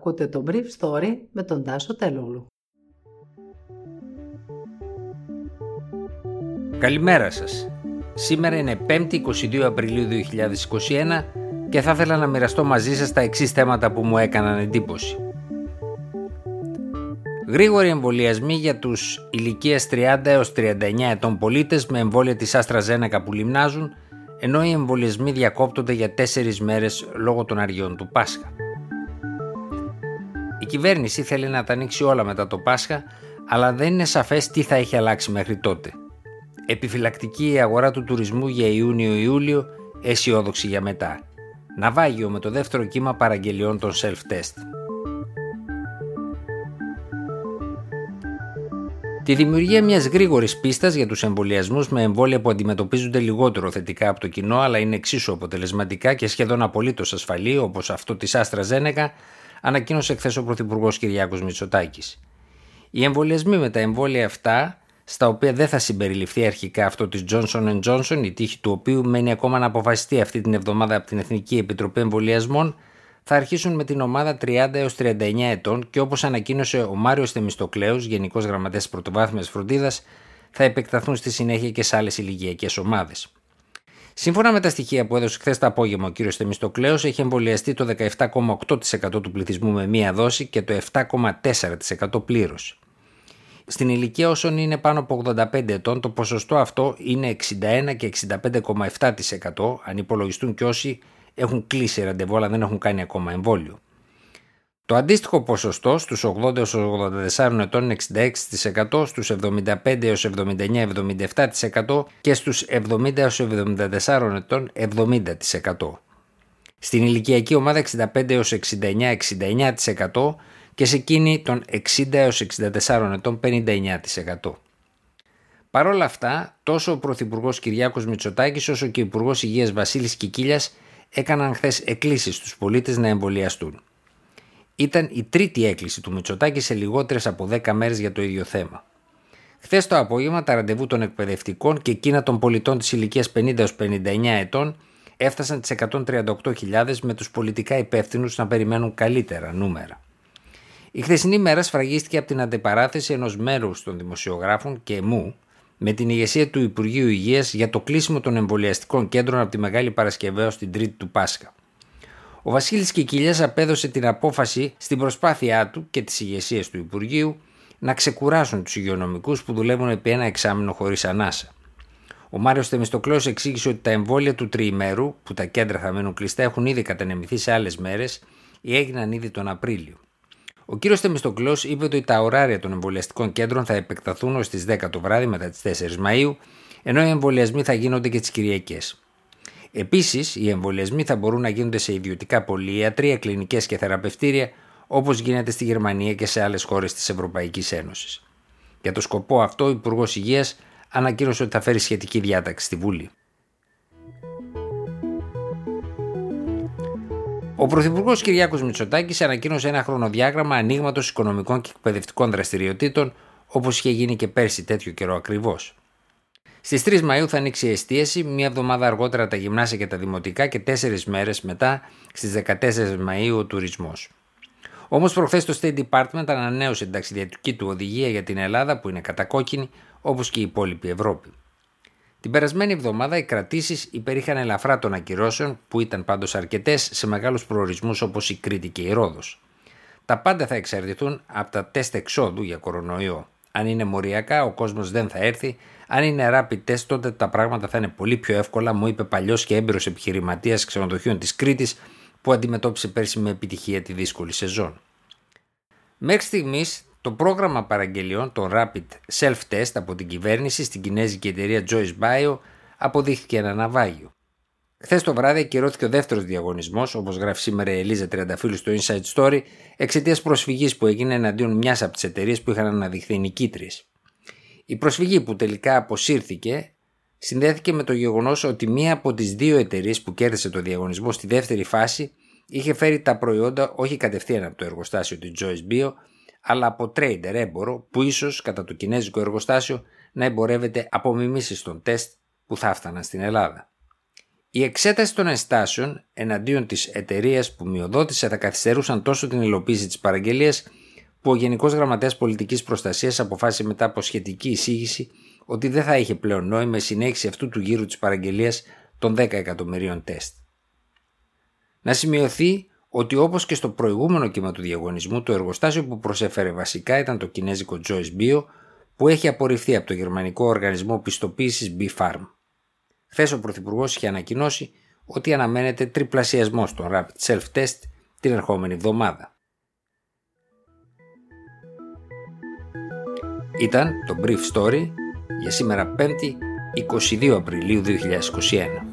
Ακούτε το Brief Story με τον Τάσο Τελούλου. Καλημέρα σας. Σήμερα είναι 5η 22 Απριλίου 2021 και θα ήθελα να μοιραστώ μαζί σας τα εξής θέματα που μου έκαναν εντύπωση. Γρήγοροι εμβολιασμοί για τους ηλικίες 30 έως 39 ετών πολίτες με εμβόλια της Άστρα Ζένεκα που λιμνάζουν, ενώ οι εμβολιασμοί διακόπτονται για 4 μέρες λόγω των αργιών του Πάσχα. Η κυβέρνηση θέλει να τα ανοίξει όλα μετά το Πάσχα, αλλά δεν είναι σαφές τι θα έχει αλλάξει μέχρι τότε. Επιφυλακτική η αγορά του τουρισμού για Ιούνιο-Ιούλιο, αισιόδοξη για μετά. Ναυάγιο με το δεύτερο κύμα παραγγελιών των self-test. Τη δημιουργία μιας γρήγορης πίστας για τους εμβολιασμούς με εμβόλια που αντιμετωπίζονται λιγότερο θετικά από το κοινό αλλά είναι εξίσου αποτελεσματικά και σχεδόν απολύτως ασφαλή όπως αυτό της Άστρα Ζένεκα, ανακοίνωσε χθες ο Πρωθυπουργός Κυριάκος Μητσοτάκης. Οι εμβολιασμοί με τα εμβόλια αυτά, στα οποία δεν θα συμπεριληφθεί αρχικά αυτό της Johnson Johnson, η τύχη του οποίου μένει ακόμα να αποφασιστεί αυτή την εβδομάδα από την Εθνική Επιτροπή Εμβολιασμών, θα αρχίσουν με την ομάδα 30 έως 39 ετών και όπως ανακοίνωσε ο Μάριος Θεμιστοκλέους, Γενικός Γραμματέας Πρωτοβάθμιας Φροντίδας, θα επεκταθούν στη συνέχεια και σε άλλες ηλικιακές ομάδες. Σύμφωνα με τα στοιχεία που έδωσε χθες το απόγευμα ο κ. Θεμιστοκλέος, έχει εμβολιαστεί το 17,8% του πληθυσμού με μία δόση και το 7,4% πλήρως. Στην ηλικία όσων είναι πάνω από 85 ετών, το ποσοστό αυτό είναι 61 και 65,7% αν υπολογιστούν και όσοι έχουν κλείσει ραντεβού αλλά δεν έχουν κάνει ακόμα εμβόλιο. Το αντίστοιχο ποσοστό στους 80 έως 84 ετών είναι 66%, στους 75 έως 79 77% και στους 70 έως 74 ετών 70%. Στην ηλικιακή ομάδα 65 έως 69 69% και σε εκείνη των 60 έως 64 ετών 59%. Παρ' όλα αυτά, τόσο ο Πρωθυπουργός Κυριάκος Μητσοτάκης όσο και ο Υπουργός Υγείας Βασίλης Κικίλιας έκαναν χθες εκκλήσεις στους πολίτες να εμβολιαστούν. Ήταν η τρίτη έκκληση του Μητσοτάκη σε λιγότερες από 10 μέρες για το ίδιο θέμα. Χθες το απόγευμα τα ραντεβού των εκπαιδευτικών και εκείνα των πολιτών της ηλικίας 50 59 ετών έφτασαν τις 138.000 με τους πολιτικά υπεύθυνους να περιμένουν καλύτερα νούμερα. Η χθεσινή μέρα σφραγίστηκε από την αντιπαράθεση ενός μέρους των δημοσιογράφων και μου με την ηγεσία του Υπουργείου Υγείας για το κλείσιμο των εμβολιαστικών κέντρων από τη Μεγάλη Παρασκευή ω την Τρίτη του Πάσχα. Ο Βασίλης Κικίλια απέδωσε την απόφαση στην προσπάθειά του και τη ηγεσία του Υπουργείου να ξεκουράσουν τους υγειονομικούς που δουλεύουν επί ένα εξάμεινο χωρίς ανάσα. Ο Μάριος Θεμιστοκλέος εξήγησε ότι τα εμβόλια του τριημέρου, που τα κέντρα θα μείνουν κλειστά, έχουν ήδη κατανεμηθεί σε άλλες μέρες ή έγιναν ήδη τον Απρίλιο. Ο κύριος Θεμιστοκλέος είπε ότι τα ωράρια των εμβολιαστικών κέντρων θα επεκταθούν ως τις 10 το βράδυ μετά τις 4 Μαου, ενώ οι εμβολιασμοί θα γίνονται και τις Κυριακές. Επίσης, οι εμβολιασμοί θα μπορούν να γίνονται σε ιδιωτικά πολυιατρία, κλινικές και θεραπευτήρια, όπως γίνεται στη Γερμανία και σε άλλες χώρες της Ευρωπαϊκής Ένωσης. Για το σκοπό αυτό, ο Υπουργός Υγείας ανακοίνωσε ότι θα φέρει σχετική διάταξη στη Βουλή. Ο Πρωθυπουργός Κυριάκος Μητσοτάκης ανακοίνωσε ένα χρονοδιάγραμμα ανοίγματος οικονομικών και εκπαιδευτικών δραστηριοτήτων, όπως είχε γίνει και πέρσι τέτοιο καιρό ακριβώς. Στις 3 Μαου θα ανοίξει η εστίαση, μία εβδομάδα αργότερα τα γυμνάσια και τα δημοτικά και τέσσερις μέρες μετά στις 14 Μαου ο τουρισμός. Όμως προχθές το State Department ανανέωσε την ταξιδιωτική του οδηγία για την Ελλάδα που είναι κατακόκκινη όπως και η υπόλοιπη Ευρώπη. Την περασμένη εβδομάδα οι κρατήσεις υπερήχαν ελαφρά των ακυρώσεων, που ήταν πάντως αρκετές σε μεγάλους προορισμούς όπως η Κρήτη και η Ρόδος. Τα πάντα θα εξαρτηθούν από τα τεστ εξόδου για κορονοϊό. Αν είναι μοριακά, ο κόσμος δεν θα έρθει. Αν είναι rapid test, τότε τα πράγματα θα είναι πολύ πιο εύκολα, μου είπε παλιός και έμπειρος επιχειρηματίας ξενοδοχείων της Κρήτης, που αντιμετώπισε πέρσι με επιτυχία τη δύσκολη σεζόν. Μέχρι στιγμής το πρόγραμμα παραγγελιών, το Rapid Self-Test από την κυβέρνηση στην κινέζικη εταιρεία Joyce Bio αποδείχθηκε ένα ναυάγιο. Χθες το βράδυ ακυρώθηκε ο δεύτερος διαγωνισμός, όπως γράφει σήμερα η Ελίζα Τριανταφύλου στο Inside Story, εξαιτίας προσφυγής που έγινε εναντίον μιας από τις εταιρείες που είχαν αναδειχθεί νικήτριες. Η προσφυγή που τελικά αποσύρθηκε συνδέθηκε με το γεγονός ότι μία από τις δύο εταιρείες που κέρδισε το διαγωνισμό στη δεύτερη φάση είχε φέρει τα προϊόντα όχι κατευθείαν από το εργοστάσιο της Joyce Bio, αλλά από trader έμπορο που ίσως κατά το κινέζικο εργοστάσιο να εμπορεύεται από μιμήσεις των τεστ που θα έφταναν στην Ελλάδα. Η εξέταση των ενστάσεων εναντίον της εταιρείας που μειοδότησε θα καθυστερούσαν τόσο την υλοποίηση της παραγγελίας που ο Γενικός Γραμματέας Πολιτικής Προστασίας αποφάσισε μετά από σχετική εισήγηση ότι δεν θα είχε πλέον νόημα η συνέχιση αυτού του γύρου της παραγγελίας των 10 εκατομμυρίων τεστ. Να σημειωθεί ότι όπως και στο προηγούμενο κύμα του διαγωνισμού, το εργοστάσιο που προσέφερε βασικά ήταν το κινέζικο Joyce Bio, που έχει απορριφθεί από το γερμανικό οργανισμό πιστοποίησης B-Farm. Χθες ο Πρωθυπουργός είχε ανακοινώσει ότι αναμένεται τριπλασιασμός των rapid self-test την ερχόμενη εβδομάδα. Ήταν το Brief Story για σήμερα 5η 22 Απριλίου 2021.